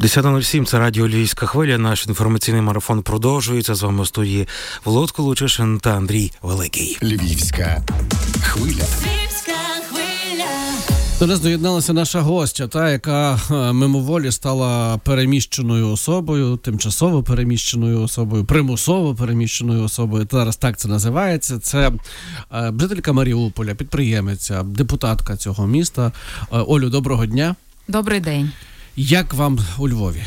10.07 це радіо Львівська хвиля. Наш інформаційний марафон продовжується. З вами у студії Володко Лучишин та Андрій Великий. Львівська хвиля. До нас доєдналася наша гостя, та яка е, мимоволі стала переміщеною особою, тимчасово переміщеною особою, примусово переміщеною особою. Зараз так це називається. Це е, жителька Маріуполя, підприємиця, депутатка цього міста. Е, Олю, доброго дня. Добрий день. Як вам у Львові?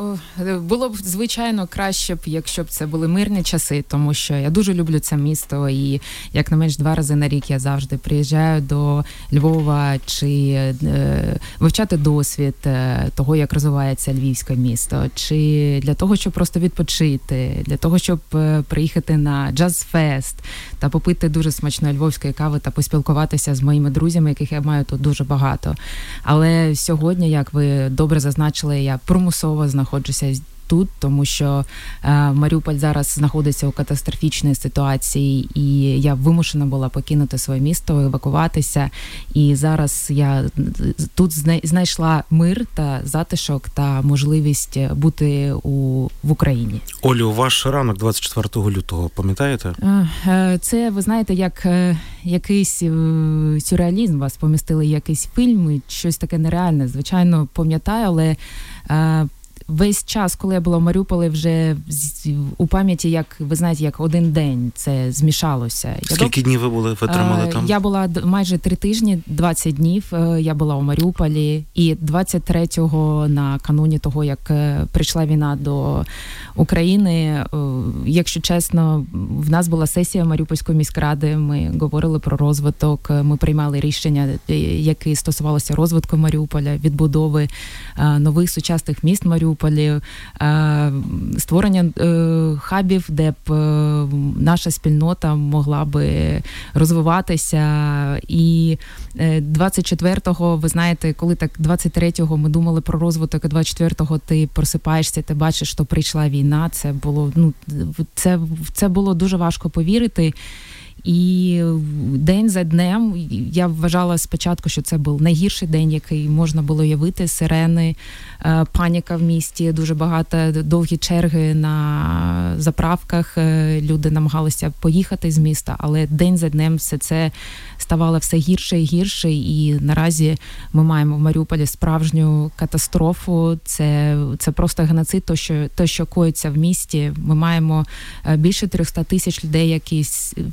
О, було б звичайно краще б, якщо б це були мирні часи, тому що я дуже люблю це місто, і як не менш два рази на рік я завжди приїжджаю до Львова чи е, вивчати досвід е, того, як розвивається львівське місто, чи для того, щоб просто відпочити, для того, щоб е, приїхати на джаз-фест та попити дуже смачної львовської кави та поспілкуватися з моїми друзями, яких я маю тут дуже багато. Але сьогодні, як ви добре зазначили, я примусово знаходжуся знаходжуся тут, тому що е, Маріуполь зараз знаходиться у катастрофічній ситуації, і я вимушена була покинути своє місто, евакуватися. І зараз я тут знайшла мир та затишок та можливість бути у в Україні. Олю, ваш ранок 24 лютого, пам'ятаєте? Е, це ви знаєте, як е, якийсь сюрреалізм вас помістили, якийсь фільм, щось таке нереальне. Звичайно, пам'ятаю, але весь час, коли я була в Маріуполі, вже у пам'яті, як ви знаєте, як один день це змішалося. Скільки я днів ви були витримали там? Я була майже три тижні, 20 днів. Е, я була у Маріуполі, і 23-го на кануні того, як е, прийшла війна до України. Е, якщо чесно, в нас була сесія Маріупольської міськради. Ми говорили про розвиток. Ми приймали рішення, які стосувалося розвитку Маріуполя, відбудови нових сучасних міст Маріуполя. Маріуполі, е, створення е, хабів, де б е, наша спільнота могла би розвиватися. І 24-го, ви знаєте, коли так 23-го ми думали про розвиток, а 24-го ти просипаєшся, ти бачиш, що прийшла війна. Це було ну це, це було дуже важко повірити. І день за днем я вважала спочатку, що це був найгірший день, який можна було явити. Сирени, е, паніка в місті, дуже багато довгі черги на заправках. Е, люди намагалися поїхати з міста, але день за днем все це ставало все гірше і гірше. І наразі ми маємо в Маріуполі справжню катастрофу. Це це просто геноцид, то що то, що коїться в місті. Ми маємо е, більше 300 тисяч людей, які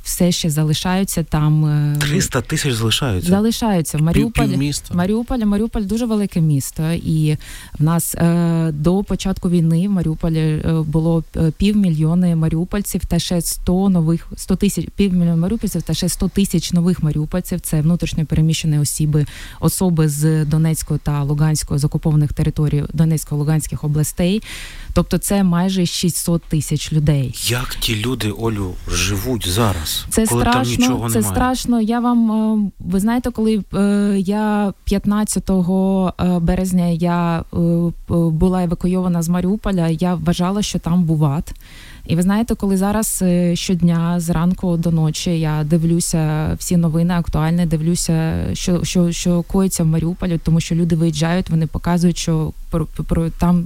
все ще залишаються там. 300 е, тисяч залишаються. Залишаються в Маріуполі. Маріуполь, Маріуполь дуже велике місто, і в нас е, до початку війни в Маріуполі е, було півмільйони маріупольців та ще 100 нових 100 тисяч півмільйона маріупольців та ще 100 тисяч нових маріупольців. Це внутрішньо переміщені особи, особи з Донецької та Луганської з окупованих територій Донецько-Луганських областей. Тобто це майже 600 тисяч людей. Як ті люди, Олю, живуть зараз? Це коли страшно, там нічого це немає? страшно. Я вам е, ви знаєте, коли е, я 15 е, березня я була евакуйована з Маріуполя, я вважала, що там був ад. І ви знаєте, коли зараз щодня зранку до ночі я дивлюся всі новини актуальні, дивлюся, що що, що коїться в Маріуполі, тому що люди виїжджають, вони показують, що про, про там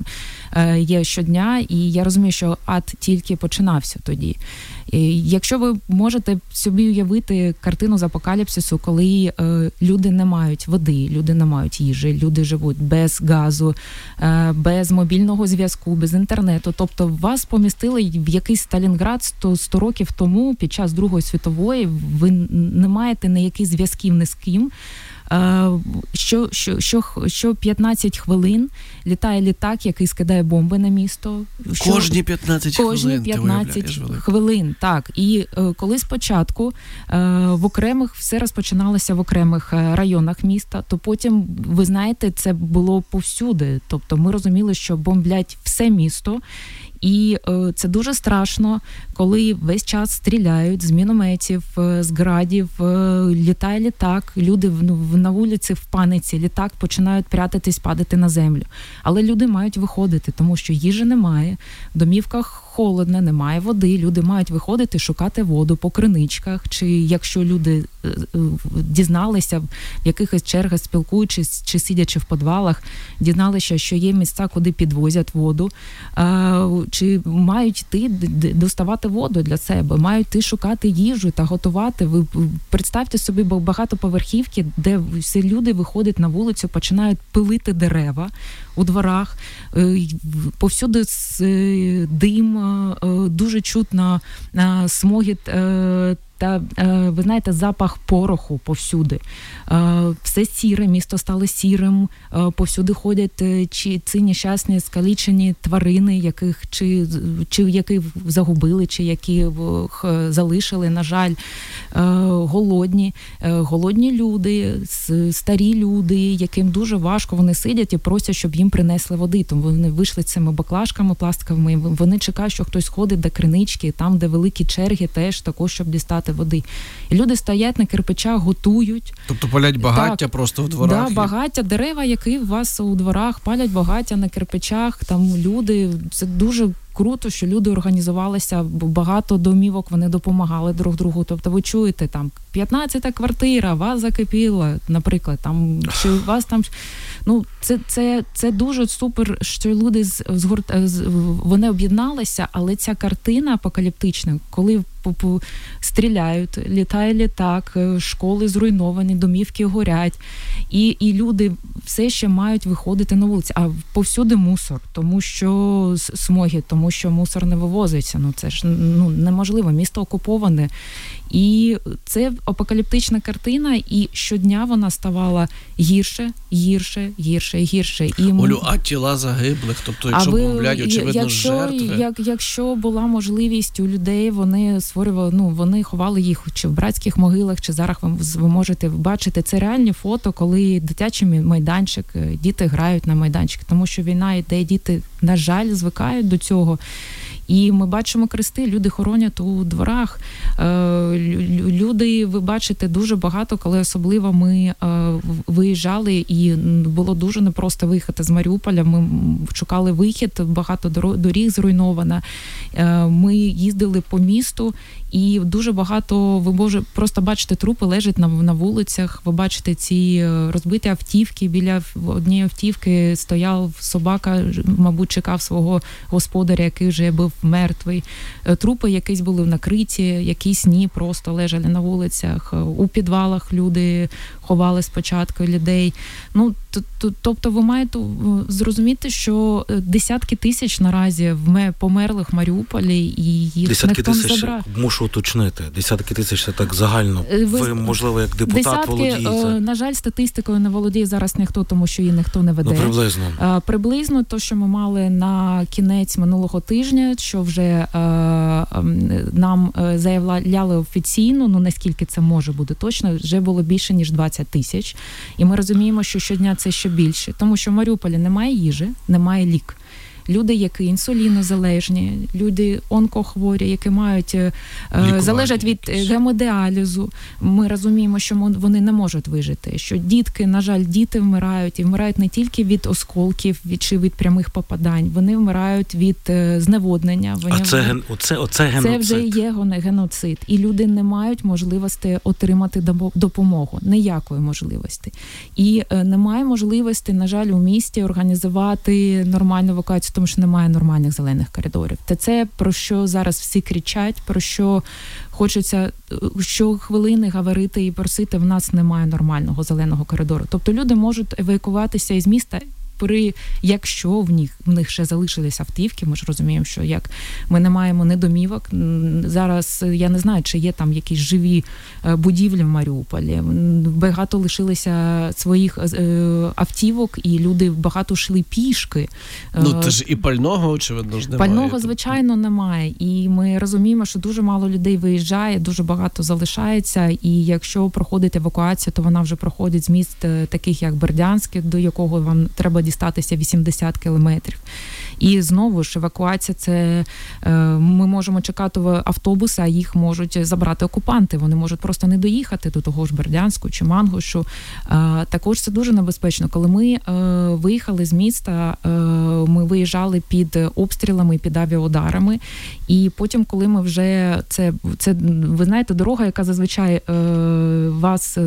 є щодня, і я розумію, що ад тільки починався тоді. Якщо ви можете собі уявити картину з апокаліпсису, коли е, люди не мають води, люди не мають їжі, люди живуть без газу, е, без мобільного зв'язку, без інтернету. Тобто вас помістили в якийсь Сталінград 100, 100 років тому під час Другої світової, ви не маєте ніяких зв'язків ні з ким. Що що, що, що 15 хвилин літає літак, який скидає бомби на місто. Що, кожні 15 кожні 15 хвилин. Так і е, коли спочатку е, в окремих все розпочиналося в окремих е, районах міста, то потім ви знаєте, це було повсюди. Тобто, ми розуміли, що бомблять все місто. І е, це дуже страшно, коли весь час стріляють з мінометів, е, з градів, е, літає літак. Люди в, ну, на вулиці в паниці, літак починають прятатись, падати на землю. Але люди мають виходити, тому що їжі немає, в домівках холодно, немає води. Люди мають виходити шукати воду по криничках. Чи якщо люди е, е, дізналися в якихось чергах, спілкуючись чи сидячи в підвалах, дізналися, що є місця, куди підвозять воду, е, чи мають йти доставати воду для себе, мають йти шукати їжу та готувати. Ви представте собі багатоповерхівки, де всі люди виходять на вулицю, починають пилити дерева у дворах. Повсюди дим, дуже чутно е, смогіт. Та е, ви знаєте, запах пороху повсюди. Е, Все сіре, місто стало сірим. е, Повсюди ходять чи ці нещасні скалічені тварини, яких чи, чи які загубили, чи які залишили, на жаль, голодні, голодні люди, старі люди, яким дуже важко, вони сидять і просять, щоб їм принесли води. Тому вони вийшли цими баклажками пластиковими. Вони чекають, що хтось ходить до кринички, там, де великі черги, теж також, щоб дістати води. І люди стоять на кирпичах, готують. Тобто палять багаття Так. просто в дворах. Да, багаття, дерева, які у вас у дворах палять багаття на кирпичах. Там люди це дуже круто, що люди організувалися. бо Багато домівок вони допомагали друг другу. Тобто, ви чуєте там 15-та квартира, вас закипіла, наприклад, там чи у вас там. Ну, це, це, це дуже супер, що люди з, згурт, з вони об'єдналися, але ця картина апокаліптична, коли стріляють, літає літак, е, школи зруйновані, домівки горять, і, і люди все ще мають виходити на вулиці. А повсюди мусор, тому що смоги, тому що мусор не вивозиться. Ну це ж ну неможливо. Місто окуповане. І це апокаліптична картина, і щодня вона ставала гірше, гірше, гірше гірше. І Олю, а тіла загиблих, тобто, якщо бомблять, очевидно, якщо, жертви. Як, якщо була можливість у людей, вони створювали, ну вони ховали їх чи в братських могилах, чи зараз ви, ви можете бачити це реальні фото, коли дитячий майданчик, е, діти грають на майданчик, тому що війна йде, діти, на жаль, звикають до цього. І ми бачимо крести, люди хоронять у дворах. Е, лю- лю- Люди, ви бачите, дуже багато, коли особливо ми е, виїжджали, і було дуже непросто виїхати з Маріуполя. Ми шукали вихід, багато доріг зруйновано. Е, Ми їздили по місту, і дуже багато ви може просто бачите трупи лежать на, на вулицях. Ви бачите ці е, розбиті автівки. Біля в- однієї автівки стояв собака, мабуть, чекав свого господаря, який вже був мертвий. Е, Трупи якісь були накриті, якісь ні, просто лежали на вулицях. Е, У підвалах люди ховали спочатку людей. Ну тобто, ви маєте е, зрозуміти, що е, десятки тисяч наразі вме- померлих в Маріуполі, і їх Десятки ніхто не тисяч, забрав. мушу уточнити. Десятки тисяч це так загально. Е, ви- Ви, можливо, як депутат Десятки, володієте. на жаль, статистикою не володіє зараз ніхто, тому що її ніхто не веде. Ну, приблизно. Е, Приблизно то, що ми мали на кінець минулого тижня, що вже е, ем, нам заявляли офіційно, ну наскільки це може бути точно, вже було більше ніж 20 тисяч. І ми розуміємо, що щодня це ще більше, тому що в Маріуполі немає їжі, немає лік. Люди, які інсулінозалежні, люди онкохворі, які мають е, Лікування залежать від гемодіалізу. Ми розуміємо, що вони не можуть вижити. Що дітки, на жаль, діти вмирають і вмирають не тільки від осколків від чи від прямих попадань, вони вмирають від е, зневоднення. Вони А це ген, оце, оце це геноцид. вже є геноцид, і люди не мають можливості отримати допо- допомогу, ніякої можливості. І е, немає можливості, на жаль, у місті організувати нормальну евакуацію, тому що немає нормальних зелених коридорів. Та це про що зараз всі кричать, про що хочеться щохвилини говорити і просити. В нас немає нормального зеленого коридору. Тобто люди можуть евакуватися із міста. При якщо в них в них ще залишилися автівки, ми ж розуміємо, що як ми не маємо ні домівок. Зараз е, я не знаю, чи є там якісь живі е, будівлі в Маріуполі. Багато лишилися своїх е, автівок, і люди багато йшли пішки. Ну, це ж і пального, очевидно, ж немає. Пального, Тобто, звичайно, немає. І ми розуміємо, що дуже мало людей виїжджає, дуже багато залишається. І якщо проходить евакуація, то вона вже проходить з міст таких як Бердянське, до якого вам треба дістатися 80 кілометрів. І знову ж евакуація це е, ми можемо чекати в автобуси, а їх можуть забрати окупанти. Вони можуть просто не доїхати до того ж Бердянську чи Мангушу. Е, також це дуже небезпечно. Коли ми е, виїхали з міста, ми виїжджали під обстрілами, під авіаударами. І потім, коли ми вже це, це ви знаєте, дорога, яка зазвичай вас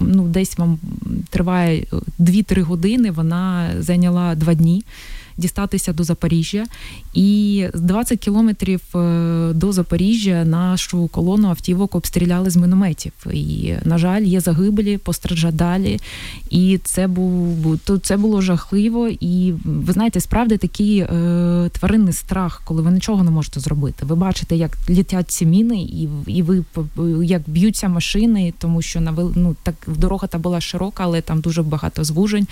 ну, десь вам триває 2-3 години, вона зайняла 2 дні дістатися до Запоріжжя. І з 20 кілометрів е, до Запоріжжя нашу колону автівок обстріляли з мінометів. І, на жаль, є загиблі, постраждалі. І це був то це було жахливо. І ви знаєте, справді такий е, тваринний страх, коли ви нічого не можете зробити. Ви бачите, як літять ці міни, і і ви як б'ються машини, тому що на ну, так дорога та була широка, але там дуже багато звужень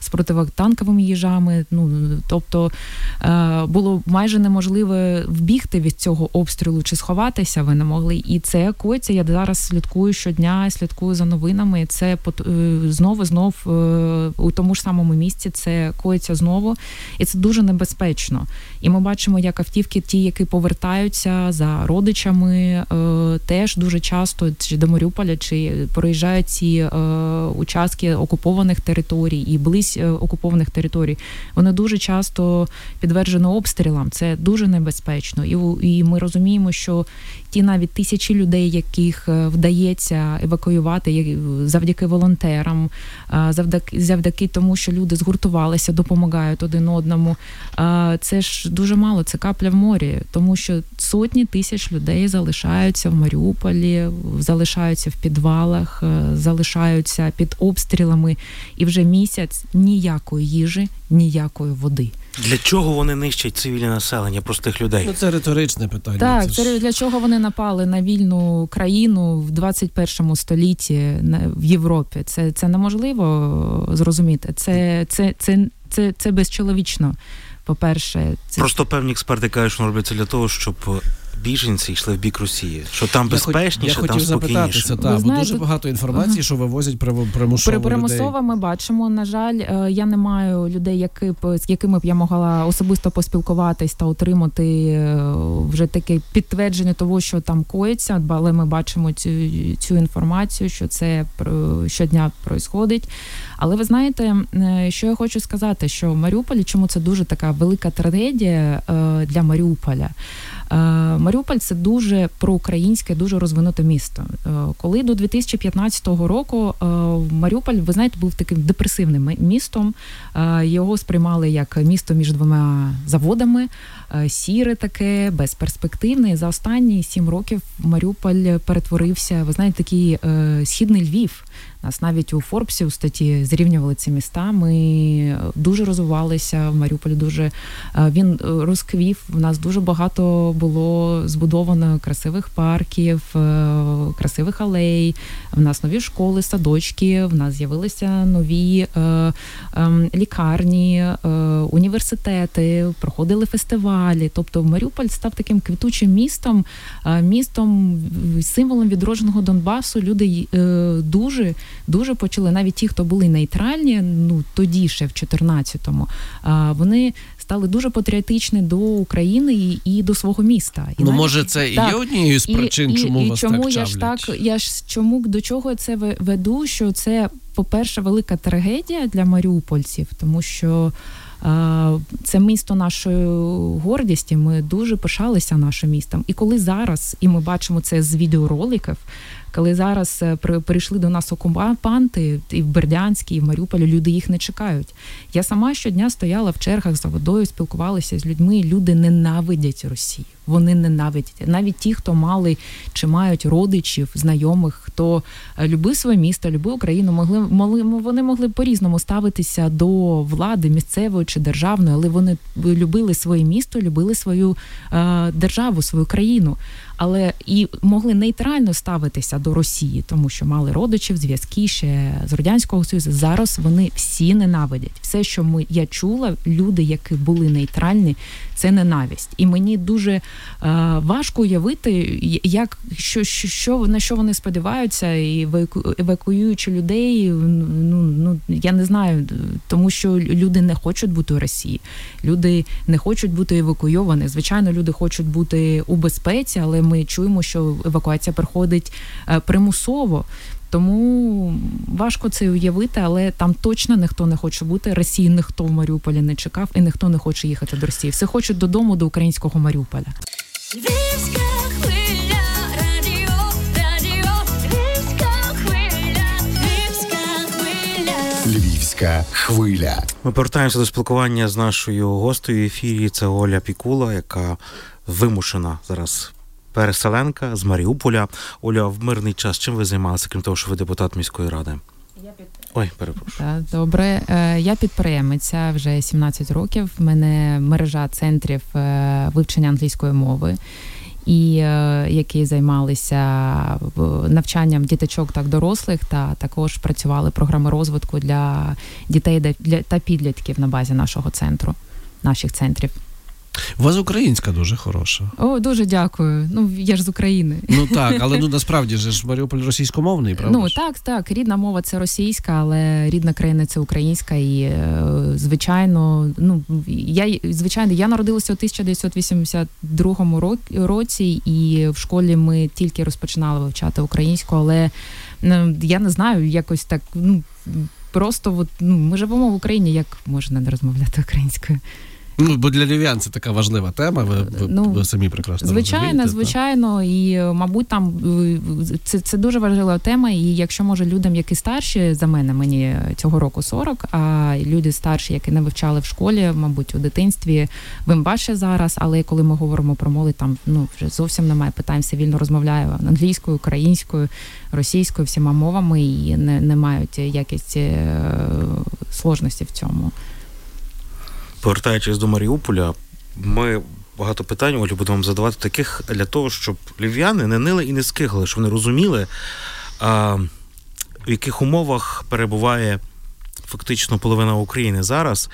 з противотанковими їжами. Ну тобто е, було майже неможливо вбігти від цього обстрілу чи сховатися. Ви не могли. І це коїться. Я зараз слідкую щодня, слідкую за новинами. Це е, знову знов е, у тому ж самому місці. Це коїться знову, і це дуже небезпечно. І ми бачимо, як автівки, ті, які повертаються за родичами, теж дуже часто чи до Маріуполя, чи проїжджають ці участки окупованих територій і близь окупованих територій. Вони дуже часто підтверджено обстрілам. Це дуже небезпечно, і і ми розуміємо, що ті навіть тисячі людей, яких е, вдається евакуювати завдяки волонтерам, завдяки завдяки тому, що люди згуртувалися, допомагають один одному. Це ж дуже мало, це капля в морі, тому що сотні тисяч людей залишаються в Маріуполі, залишаються в підвалах, е, залишаються під обстрілами, і вже місяць ніякої їжі, ніякої води. Для чого вони нищать цивільне населення, простих людей? Ну, це риторичне питання. Так, це, це для чого вони напали на вільну країну в 21 столітті в Європі? Це це неможливо зрозуміти. Це це, це, це, це безчоловічно. По-перше, це просто певні експерти кажуть, що робиться для того, щоб біженці йшли в бік Росії, що там безпечніше, я там хотів спокійніше. запитатися, та, бо дуже багато інформації, ага. що вивозять примусово При примусово людей. ми бачимо. На жаль, е, я не маю людей, які б з якими б я могла особисто поспілкуватись та отримати е, вже таке підтвердження того, що там коїться, але ми бачимо цю цю інформацію, що це щодня відбувається. Але ви знаєте, е, що я хочу сказати, що в Маріуполі, чому це дуже така велика трагедія для Маріуполя? Е, Маріуполь це дуже проукраїнське, дуже розвинуте місто. Е, коли до 2015 року е, Маріуполь, ви знаєте, був таким депресивним містом. Його сприймали як місто між двома заводами, сіре таке, безперспективне. За останні сім років Маріуполь перетворився. Ви знаєте, такий східний Львів. Нас навіть у Форбсі у статті зрівнювали ці міста. Ми дуже розвивалися в Маріуполі. Дуже він розквів. У нас дуже багато було збудовано красивих парків, е, красивих алей. В нас нові школи, садочки. В нас з'явилися нові е, ем, лікарні, е, університети, проходили фестивалі. Тобто, Маріуполь став таким квітучим містом, містом символом відродженого Донбасу. Люди дуже дуже почали, навіть ті, хто були нейтральні, ну тоді ще в 14-му, вони стали дуже патріотичні до України і, і до свого міста. І ну навіть, може, це і є однією з причин, і, чому і, вас чому так я ж так я ж чому до чого я це веду? Що це, по-перше, велика трагедія для маріупольців, тому що. Це місто нашої гордісті. Ми дуже пишалися нашим містом. І коли зараз, і ми бачимо це з відеороликів, коли зараз е, прийшли до нас окупанти і в Бердянській, і в Маріуполі, люди їх не чекають. Я сама щодня стояла в чергах за водою, спілкувалася з людьми. Люди ненавидять Росію. Вони ненавидять навіть ті, хто мали чи мають родичів, знайомих, хто е, любив своє місто, любив Україну, могли могли вони могли по різному ставитися до влади місцевої чи державної, але вони любили своє місто, любили свою е, державу, свою країну. але і могли нейтрально ставитися до Росії, тому що мали родичів, зв'язки ще з радянського союзу. Зараз вони всі ненавидять. Все, що ми я чула, люди, які були нейтральні, це ненависть. І мені дуже важко уявити, як що, що, що на що вони сподіваються, і еваку- евакуюючи людей. Ну ну я не знаю, тому що люди не хочуть бути у Росії. Люди не хочуть бути евакуйовані. Звичайно, люди хочуть бути у безпеці, але ми чуємо, що евакуація проходить е, примусово. Тому важко це уявити, але там точно ніхто не хоче бути. Росії ніхто в Маріуполі не чекав, і ніхто не хоче їхати до Росії. Всі хочуть додому до українського Маріуполя. Львівська хвиля, радіо, радіо, Львівська хвиля, Львівська хвиля. Львівська хвиля. Ми повертаємося до спілкування з нашою гостею в ефірі. Це Оля Пікула, яка вимушена зараз. Переселенка з Маріуполя. Оля, в мирний час чим ви займалися, крім того, що ви депутат міської ради? Ой, перепрошую. Так, добре. Е, Я підприємиця вже 17 років. В мене мережа центрів е, вивчення англійської мови. І е, які займалися навчанням діточок та дорослих, та також працювали програми розвитку для дітей та підлітків на базі нашого центру, наших центрів. У вас українська дуже хороша. О, дуже дякую. Ну я ж з України. Ну так, але ну насправді ж Маріуполь російськомовний, правда? Ну так, так. Рідна мова це російська, але рідна країна це українська. І е, звичайно, ну я звичайно, я народилася у 1982 ро- році, і в школі ми тільки розпочинали вивчати українську, але ну, я не знаю, якось так. Ну просто от, ну, ми живемо в Україні, як можна не розмовляти українською? Ну, бо для львів'ян це така важлива тема. Ви, ви, Ну, ви самі прекрасно Звичайно, розумієте, звичайно, і е, мабуть, там це, це дуже важлива тема. І якщо може людям, які старші за мене, мені цього року 40, а люди старші, які не вивчали в школі, мабуть, у дитинстві вим важче зараз. Але коли ми говоримо про молодь, там ну вже зовсім немає питань, все вільно розмовляю англійською, українською, російською, всіма мовами і не, не мають якісь е, сложності в цьому. Повертаючись до Маріуполя, ми багато питань Олю будемо вам задавати таких для того, щоб львів'яни не нили і не скигли, щоб вони розуміли, а, в яких умовах перебуває фактично половина України зараз.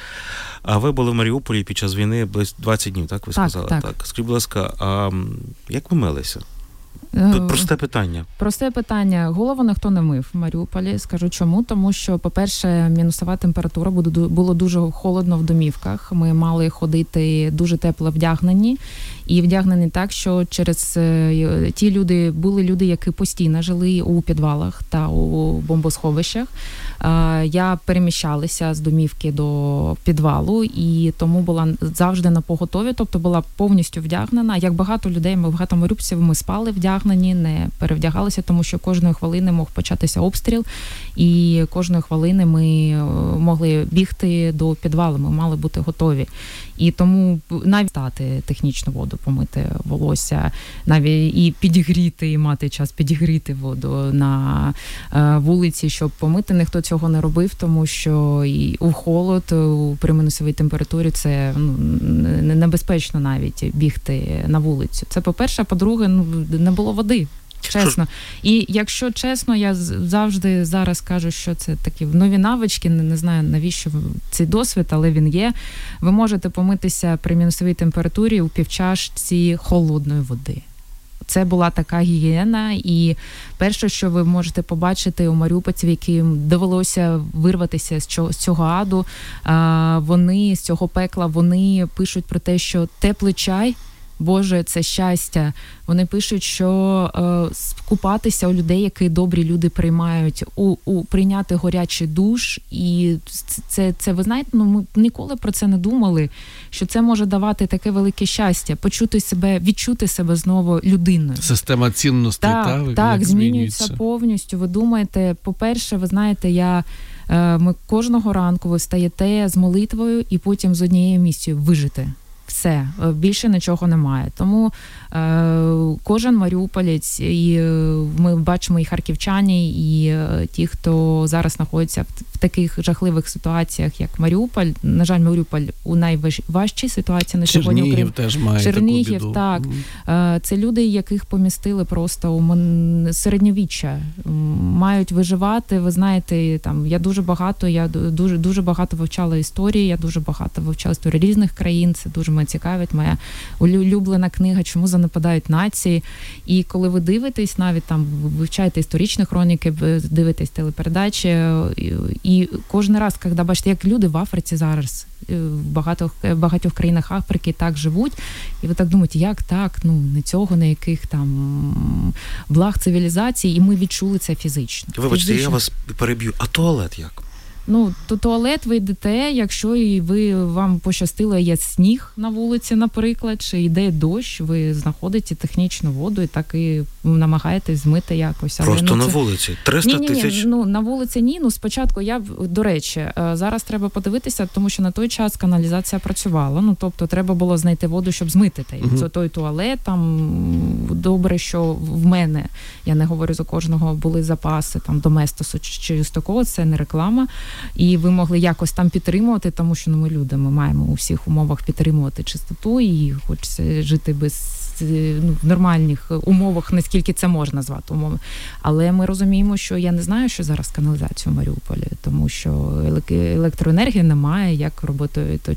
А ви були в Маріуполі під час війни близько 20 днів, так ви Так, сказали? так. Скажіть, будь ласка, а як ви милися? Е, Просте питання. Просте питання. Голову ніхто не мив в Маріуполі. Скажу чому, тому що, по-перше, мінусова температура було дуже холодно в домівках. Ми мали ходити дуже тепло вдягнені і вдягнені так, що через е, ті люди були люди, які постійно жили у підвалах та у бомбосховищах. Е, Я переміщалася з домівки до підвалу, і тому була завжди на поготові, тобто була повністю вдягнена. Як багато людей, ми багато марюбців, ми спали вдягнені, не перевдягалися, тому що кожної хвилини мог початися обстріл, і кожної хвилини ми е, могли бігти до підвалу. Ми мали бути готові. І тому навіть стати технічну воду, помити волосся, навіть і підігріти, і мати час підігріти воду на е, вулиці, щоб помити. Ніхто цього не робив, тому що і у холод, у при мінусовій температурі це ну, небезпечно навіть бігти на вулицю. Це по-перше, а по-друге, ну не було води. Чесно, і якщо чесно, я завжди зараз кажу, що це такі нові навички. Не, не знаю навіщо цей досвід, але він є. Ви можете помитися при мінусовій температурі у півчашці холодної води. Це була така гігієна, і перше, що ви можете побачити у маріупольців, яким довелося вирватися з цього, аду, вони з цього пекла вони пишуть про те, що теплий чай. Боже, це щастя. Вони пишуть, що е, купатися у людей, які добрі люди приймають, у, у прийняти горячий душ, і це, це, це ви знаєте, ну ми ніколи про це не думали. Що це може давати таке велике щастя, почути себе, відчути себе знову людиною. Система цінностей, Так, та, так, як змінюється повністю. Ви думаєте, по-перше, ви знаєте, я е, ми кожного ранку ви встаєте з молитвою і потім з однією місією вижити. Все, е, більше нічого немає. Тому кожен маріуполець, і е, ми бачимо і харківчані, і е, ті, хто зараз знаходиться в, таких жахливих ситуаціях, як Маріуполь. На жаль, Маріуполь у найважчій ситуації на сьогодні. Чернігів теж має Чернігів, таку біду. так. Е, Це люди, яких помістили просто у середньовіччя, мають виживати. Ви знаєте, там я дуже багато, я дуже дуже багато вивчала історії. Я дуже багато вивчала історії різних країн. Це дуже мене цікавить. Моя улюблена книга Чому занепадають нації. І коли ви дивитесь, навіть там вивчаєте історичні хроніки, дивитесь телепередачі, е, і, кожен раз, коли бачите, як люди в Африці зараз. е, В багатьох багатьох країнах Африки так живуть, і ви так думаєте, як так? Ну не цього, не яких там благ цивілізації, і ми відчули це фізично. Вибачте, я вас переб'ю. А туалет як? Ну, то туалет ви йдете, якщо і ви вам пощастило, є сніг на вулиці, наприклад, чи йде дощ, ви знаходите технічну воду і так і намагаєтесь змити якось. Але, Просто ну, на вулиці. 300 Ні, ні, ні, тисяч. ну на вулиці ні. Ну спочатку я до речі, е, зараз треба подивитися, тому що на той час каналізація працювала. Ну тобто, треба було знайти воду, щоб змити той, це той туалет. Там добре, що в мене я не говорю за кожного, були запаси там доместосу чи такого. Це не реклама. І ви могли якось там підтримувати, тому що ну ми люди, ми маємо у всіх умовах підтримувати чистоту і хочеться жити без ну, в нормальних умовах, наскільки це можна звати умови. Але ми розуміємо, що я не знаю, що зараз каналізація в Маріуполі, тому що елек- електроенергії немає, як робити то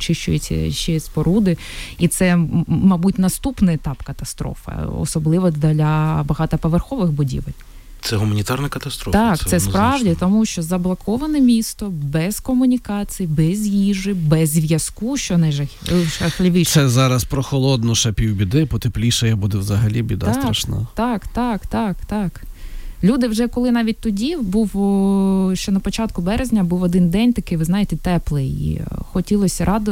ще споруди, і це, мабуть, наступний етап катастрофи, особливо для багатоповерхових будівель. Це гуманітарна катастрофа. Так, це, однозначно. справді, тому що заблоковане місто без комунікацій, без їжі, без зв'язку, що найжахливіше. Це зараз прохолодно, ще півбіди, потепліше буде взагалі біда Так. страшна. Так, так, так, так. Люди вже коли навіть тоді був ще на початку березня, був один день такий, ви знаєте, теплий. Хотілося раду,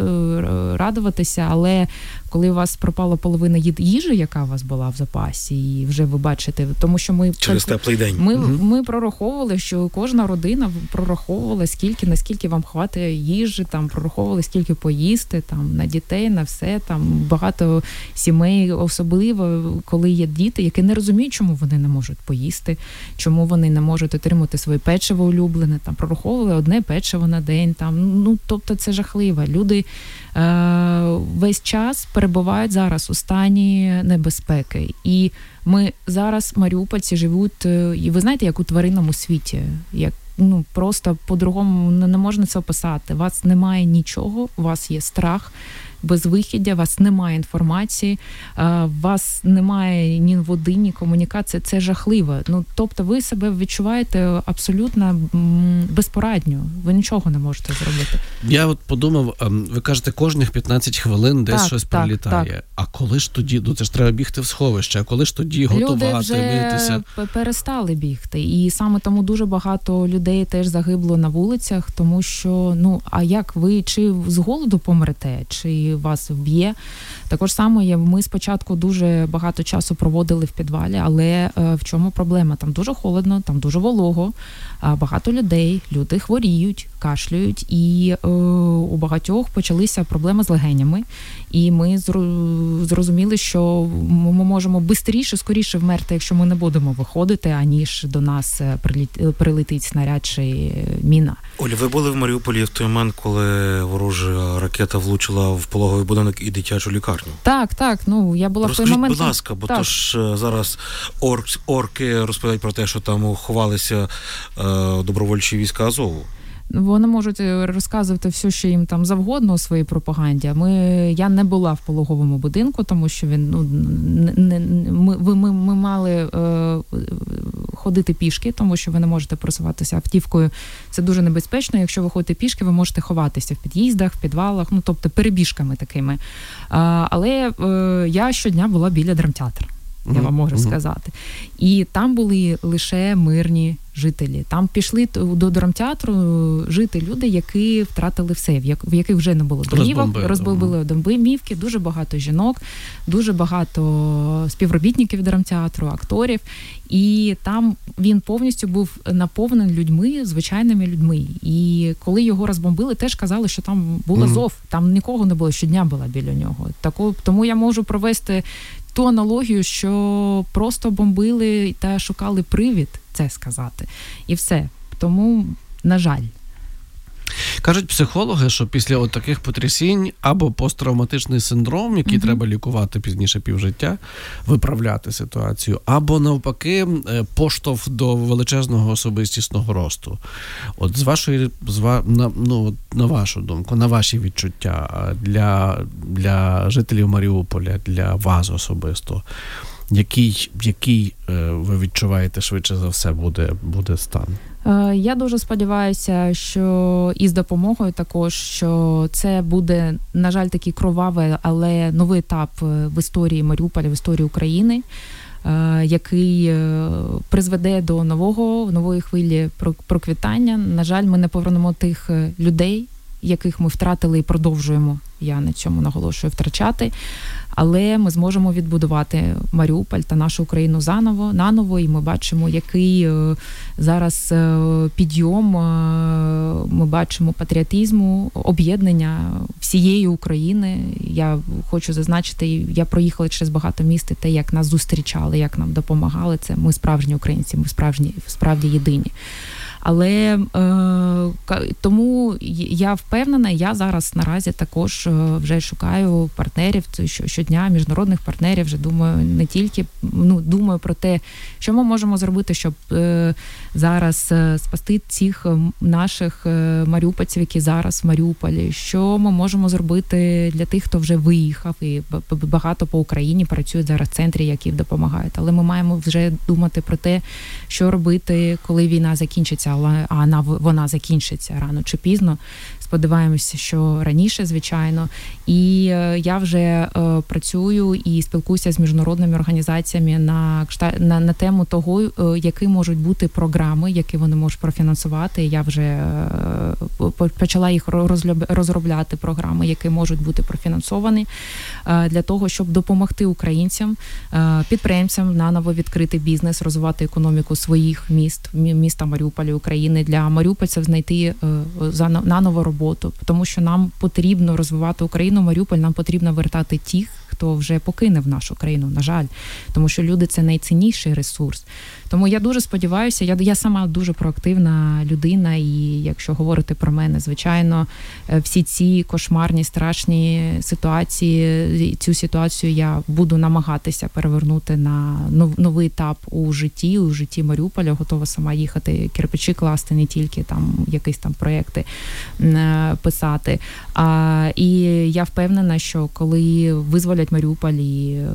радуватися, але коли у вас пропала половина їжі, яка у вас була в запасі, і вже ви бачите, тому що ми Через теплий день. Ми, Мгм. ми прораховували, що кожна родина прораховувала, скільки, наскільки вам хватає їжі, там прораховували, скільки поїсти там на дітей, на все. Там багато сімей, особливо коли є діти, які не розуміють, чому вони не можуть поїсти, чому вони не можуть отримати своє печиво улюблене. Там прораховували одне печиво на день. Там ну тобто це жахливо. Люди е, весь час перебувають зараз у стані небезпеки. І ми зараз, маріупольці, живуть, е, і ви знаєте, як у тваринному світі. Як ну просто по-другому не можна це описати. У вас немає нічого, у вас є страх. Безвихіддя, у вас немає інформації, е, у вас немає ні води, ні комунікації. Це жахливо. Ну тобто, ви себе відчуваєте абсолютно безпорадньо. Ви нічого не можете зробити. Я от подумав, ем, ви кажете, кожних 15 хвилин десь Так, щось так, прилітає. А коли ж тоді, ну це ж треба бігти в сховище, а коли ж тоді Люди готувати, вже митися? перестали бігти, і саме тому дуже багато людей теж загибло на вулицях, тому що ну а як ви чи з голоду помрете, чи вас вб'є? Також само є. Ми спочатку дуже багато часу проводили в підвалі, але е, в чому проблема? Там дуже холодно, там дуже волого, багато людей, люди хворіють, кашлюють, і е, у багатьох почалися проблеми з легенями. І ми зрозуміли, що ми можемо швидше, скоріше вмерти, якщо ми не будемо виходити, аніж до нас е, прилетить снаряд чи міна. Оля, ви були в Маріуполі в той момент, коли ворожа ракета влучила в пологовий будинок і дитячу лікарню. Так, так. Ну я була в той момент. будь ласка, бо так. то ж е, зараз орк, орки розповідають про те, що там ховалися е, добровольчі війська Азову. Вони можуть е, розказувати все, що їм там завгодно у своїй пропаганді. Ми я не була в пологовому будинку, тому що він ну не, ми, ми, ми мали е, ходити пішки, тому що ви не можете просуватися автівкою. Це дуже небезпечно. Якщо ви ходите пішки, ви можете ховатися в під'їздах, в підвалах, ну тобто перебіжками такими. А, але е, я щодня була біля драмтеатру. Я Мгм, вам можу мгм. сказати. І там були лише мирні жителі. Там пішли до драмтеатру жити люди, які втратили все, в як- в яких вже не було домівок, Розбомбили. домівки, дуже багато жінок, дуже багато співробітників драмтеатру, акторів. І там він повністю був наповнений людьми, звичайними людьми. І коли його розбомбили, теж казали, що там була Мгм. зов, там нікого не було, щодня була біля нього. Таку, тому я можу провести ту аналогію, що просто бомбили та шукали привід це сказати. І все. Тому, на жаль. Кажуть психологи, що після от таких потрясінь або посттравматичний синдром, який Мгм. треба лікувати пізніше півжиття, виправляти ситуацію, або навпаки, е, поштовх до величезного особистісного росту. От з вашої з ва, на, ну, на вашу думку, на ваші відчуття для, для жителів Маріуполя, для вас особисто. Який, який е, ви відчуваєте швидше за все буде, буде стан? Е, Я дуже сподіваюся, що і з допомогою також, що це буде, на жаль, такий кровавий, але новий етап е, в історії Маріуполя, в історії України, е, який призведе до нового нової хвилі про- проквітання. На жаль, ми не повернемо тих людей, яких ми втратили і продовжуємо. Я на цьому наголошую втрачати. Але ми зможемо відбудувати Маріуполь та нашу Україну заново, наново, і ми бачимо, який е, зараз е, підйом. е, Ми бачимо патріотизму, об'єднання всієї України. Я хочу зазначити, я проїхала через багато міст, і те, як нас зустрічали, як нам допомагали. Це ми справжні українці, ми справжні справді єдині. Але е, тому я впевнена, я зараз наразі також е, вже шукаю партнерів щодня, міжнародних партнерів. Вже думаю, не тільки ну думаю про те, що ми можемо зробити, щоб е, зараз спасти цих наших маріупольців, які зараз в Маріуполі. Що ми можемо зробити для тих, хто вже виїхав, і багато по Україні працюють зараз в центрі, які допомагають. Але ми маємо вже думати про те, що робити, коли війна закінчиться, але а вона вона закінчиться рано чи пізно. Сподіваємося, що раніше, звичайно. І е, я вже е, працюю і спілкуюся з міжнародними організаціями на на, на тему того, е, які можуть бути програми, які вони можуть профінансувати. Я вже почала їх розробляти програми, які можуть бути профінансовані для того, щоб допомогти українцям, підприємцям наново відкрити бізнес, розвивати економіку своїх міст, міста Маріуполя України для маріупольців знайти за наново роботу, тому що нам потрібно розвивати Україну. Маріуполь нам потрібно вертати тих, хто вже покинув нашу країну. На жаль, тому що люди це найцінніший ресурс. Тому я дуже сподіваюся, я, я сама дуже проактивна людина, і якщо говорити про мене, звичайно, е, всі ці кошмарні, страшні ситуації, цю ситуацію я буду намагатися перевернути на нов- новий етап у житті, у житті Маріуполя. Готова сама їхати кирпичі класти, не тільки там якісь там проекти е, писати. А, і я впевнена, що коли визволять Маріуполь, і е,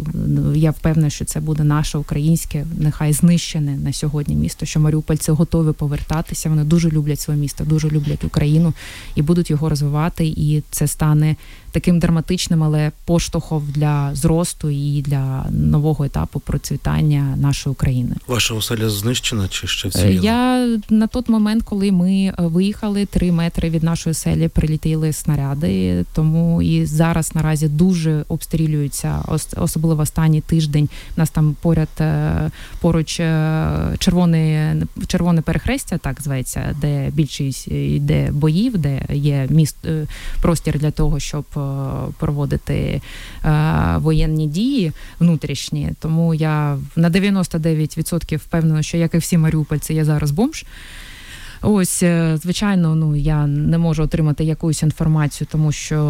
я впевнена, що це буде наше українське, нехай знищене на сьогодні місто. Що маріупольці готові повертатися. Вони дуже люблять своє місто, дуже люблять Україну і будуть його розвивати. І це стане таким драматичним, але поштовхом для зросту і для нового етапу процвітання нашої України. Ваша оселя знищена чи ще Е, вціліла? Я на той момент, коли ми е, виїхали, три метри від нашої селі прилетіли снаряди. Тому і зараз наразі дуже обстрілюються, ос- особливо останній тиждень. У нас там поряд е, поруч е, червоне червоне перехрестя, так зветься, де більшість йде боїв, де є міст е, простір для того, щоб е, проводити е, воєнні дії внутрішні. Тому я на 99% впевнена, що як і всі маріупольці, я зараз бомж. Ось, е, звичайно, ну я не можу отримати якусь інформацію, тому що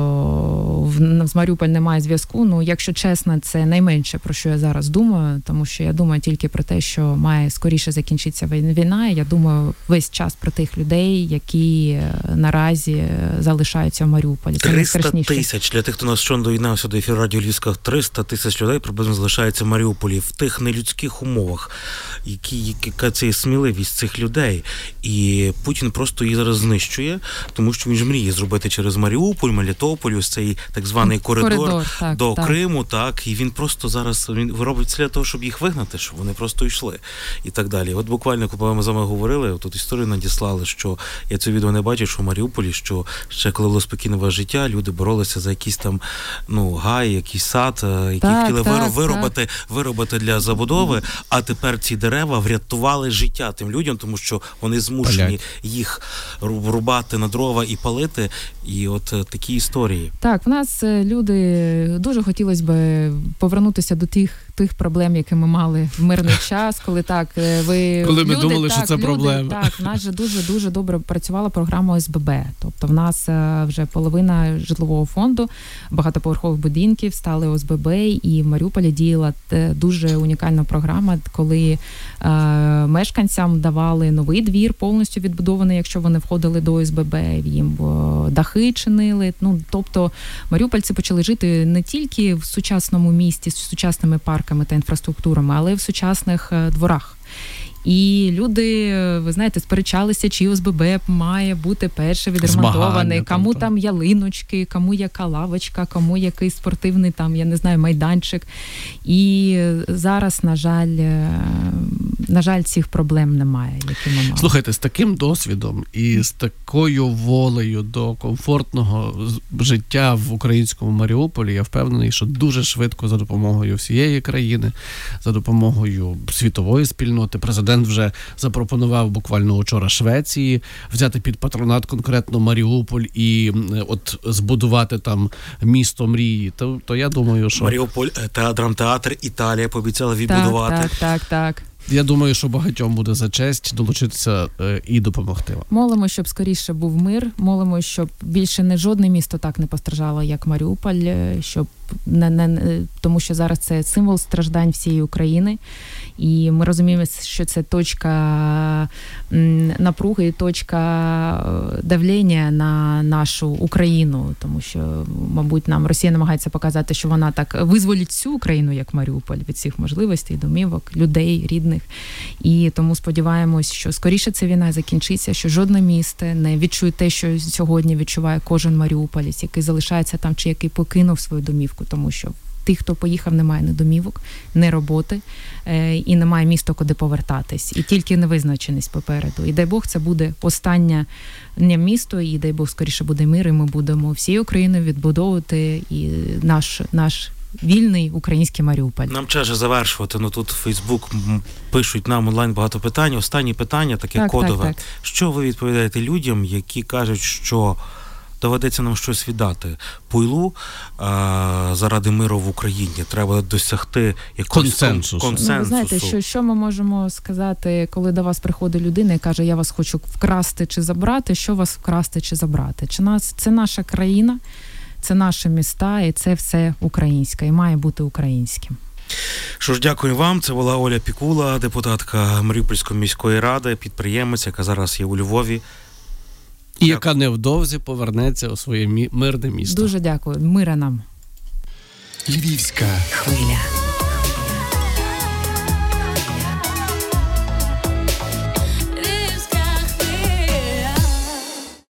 в з Маріуполь немає зв'язку. Ну, якщо чесно, це найменше про що я зараз думаю, тому що я думаю тільки про те, що має скоріше закінчитися війна. Я думаю весь час про тих людей, які е, наразі е, залишаються в Маріуполі. Це 300 тисяч для тих, хто нас щойно доєднався до ефіру Радіо Львівська, 300 тисяч людей приблизно залишається в Маріуполі в тих нелюдських умовах, які, яка це сміливість цих людей. І І Путін просто її зараз знищує, тому що він ж мріє зробити через Маріуполь, Мелітополь, ось цей так званий коридор, Коридор, так, до так. Криму, так і він просто зараз він робить це для того, щоб їх вигнати, щоб вони просто йшли і так далі. От буквально, коли ми з вами говорили, тут історію надіслали, що я це відео не бачив, що в Маріуполі, що ще коли було спокійне життя, люди боролися за якийсь там ну гай, якийсь сад, е, який Так, хотіли так, виро- так. виробити, виробити для забудови. А тепер ці дерева врятували життя тим людям, тому що вони змушені Їх ру- рубати на дрова і палити. І от е, такі історії. Так, в нас е, люди дуже хотілося б повернутися до тих тих проблем, які ми мали в мирний час, коли так е, ви Коли ми люди, думали, що це люди, проблема. Так, в нас же дуже дуже добре працювала програма ОСББ. Тобто, в нас е, вже половина житлового фонду багатоповерхових будинків стали ОСББ, і в Маріуполі діяла е, дуже унікальна програма, коли е, мешканцям давали новий двір, повністю відбудований, якщо вони входили до ОСББ, їм дахи чинили. Ну тобто маріупольці почали жити не тільки в сучасному місті з сучасними парками та інфраструктурами, але й в сучасних е, дворах. І люди, ви знаєте, сперечалися, чи ОСББ має бути перше відремонтований, там, кому так. там ялиночки, кому яка лавочка, кому який спортивний там, я не знаю, майданчик. І зараз, на жаль, е, на жаль, цих проблем немає, які ми мали. Слухайте, з таким досвідом і з такою волею до комфортного життя в українському Маріуполі, я впевнений, що дуже швидко за допомогою всієї країни, за допомогою світової спільноти, президент вже запропонував буквально учора Швеції взяти під патронат конкретно Маріуполь і от збудувати там місто мрії. То, то я думаю, що Маріуполь е, та драмтеатр Італія пообіцяла відбудувати. так, так, так. я думаю, що багатьом буде за честь долучитися е, і допомогти вам. Молимо, щоб скоріше був мир. Молимо, щоб більше не жодне місто так не постраждало, як Маріуполь, е, щоб не, не тому, що зараз це символ страждань всієї України. І ми розуміємо, що це точка напруги, точка е, давлення на нашу Україну, тому що, мабуть, нам Росія намагається показати, що вона так визволить всю Україну, як Маріуполь, від всіх можливостей, домівок, людей, рідних. І тому сподіваємось, що скоріше ця війна закінчиться, що жодне місто не відчує те, що сьогодні відчуває кожен маріуполець, який залишається там чи який покинув свою домівку, тому що. Тих, хто поїхав, немає ні домівок, ні роботи е, і немає міста, куди повертатись, і тільки невизначеність попереду. І дай Бог, це буде останнє не місто, і дай Бог скоріше буде мир, і ми будемо всією Україною відбудовувати і наш наш вільний український Маріуполь. Нам час же завершувати. Ну тут Фейсбук пишуть нам онлайн багато питань. Останнє питання, таке Так, кодове. так, так. Що ви відповідаєте людям, які кажуть, що доведеться нам щось віддати пуйлу а, заради миру в Україні? Треба досягти якогось Консенсусу. кон- Ну, ви знаєте, що, що ми можемо сказати, коли до вас приходить людина і каже, я вас хочу вкрасти чи забрати, що вас вкрасти чи забрати? Чи нас це наша країна, це наші міста, і це все українське, і має бути українським. Що ж, дякую вам. Це була Оля Пікула, депутатка Маріупольської міської ради, підприємець, яка зараз є у Львові. І яка невдовзі повернеться у своє мі- мирне місто. Дуже дякую. Мира нам. Львівська Хвиля.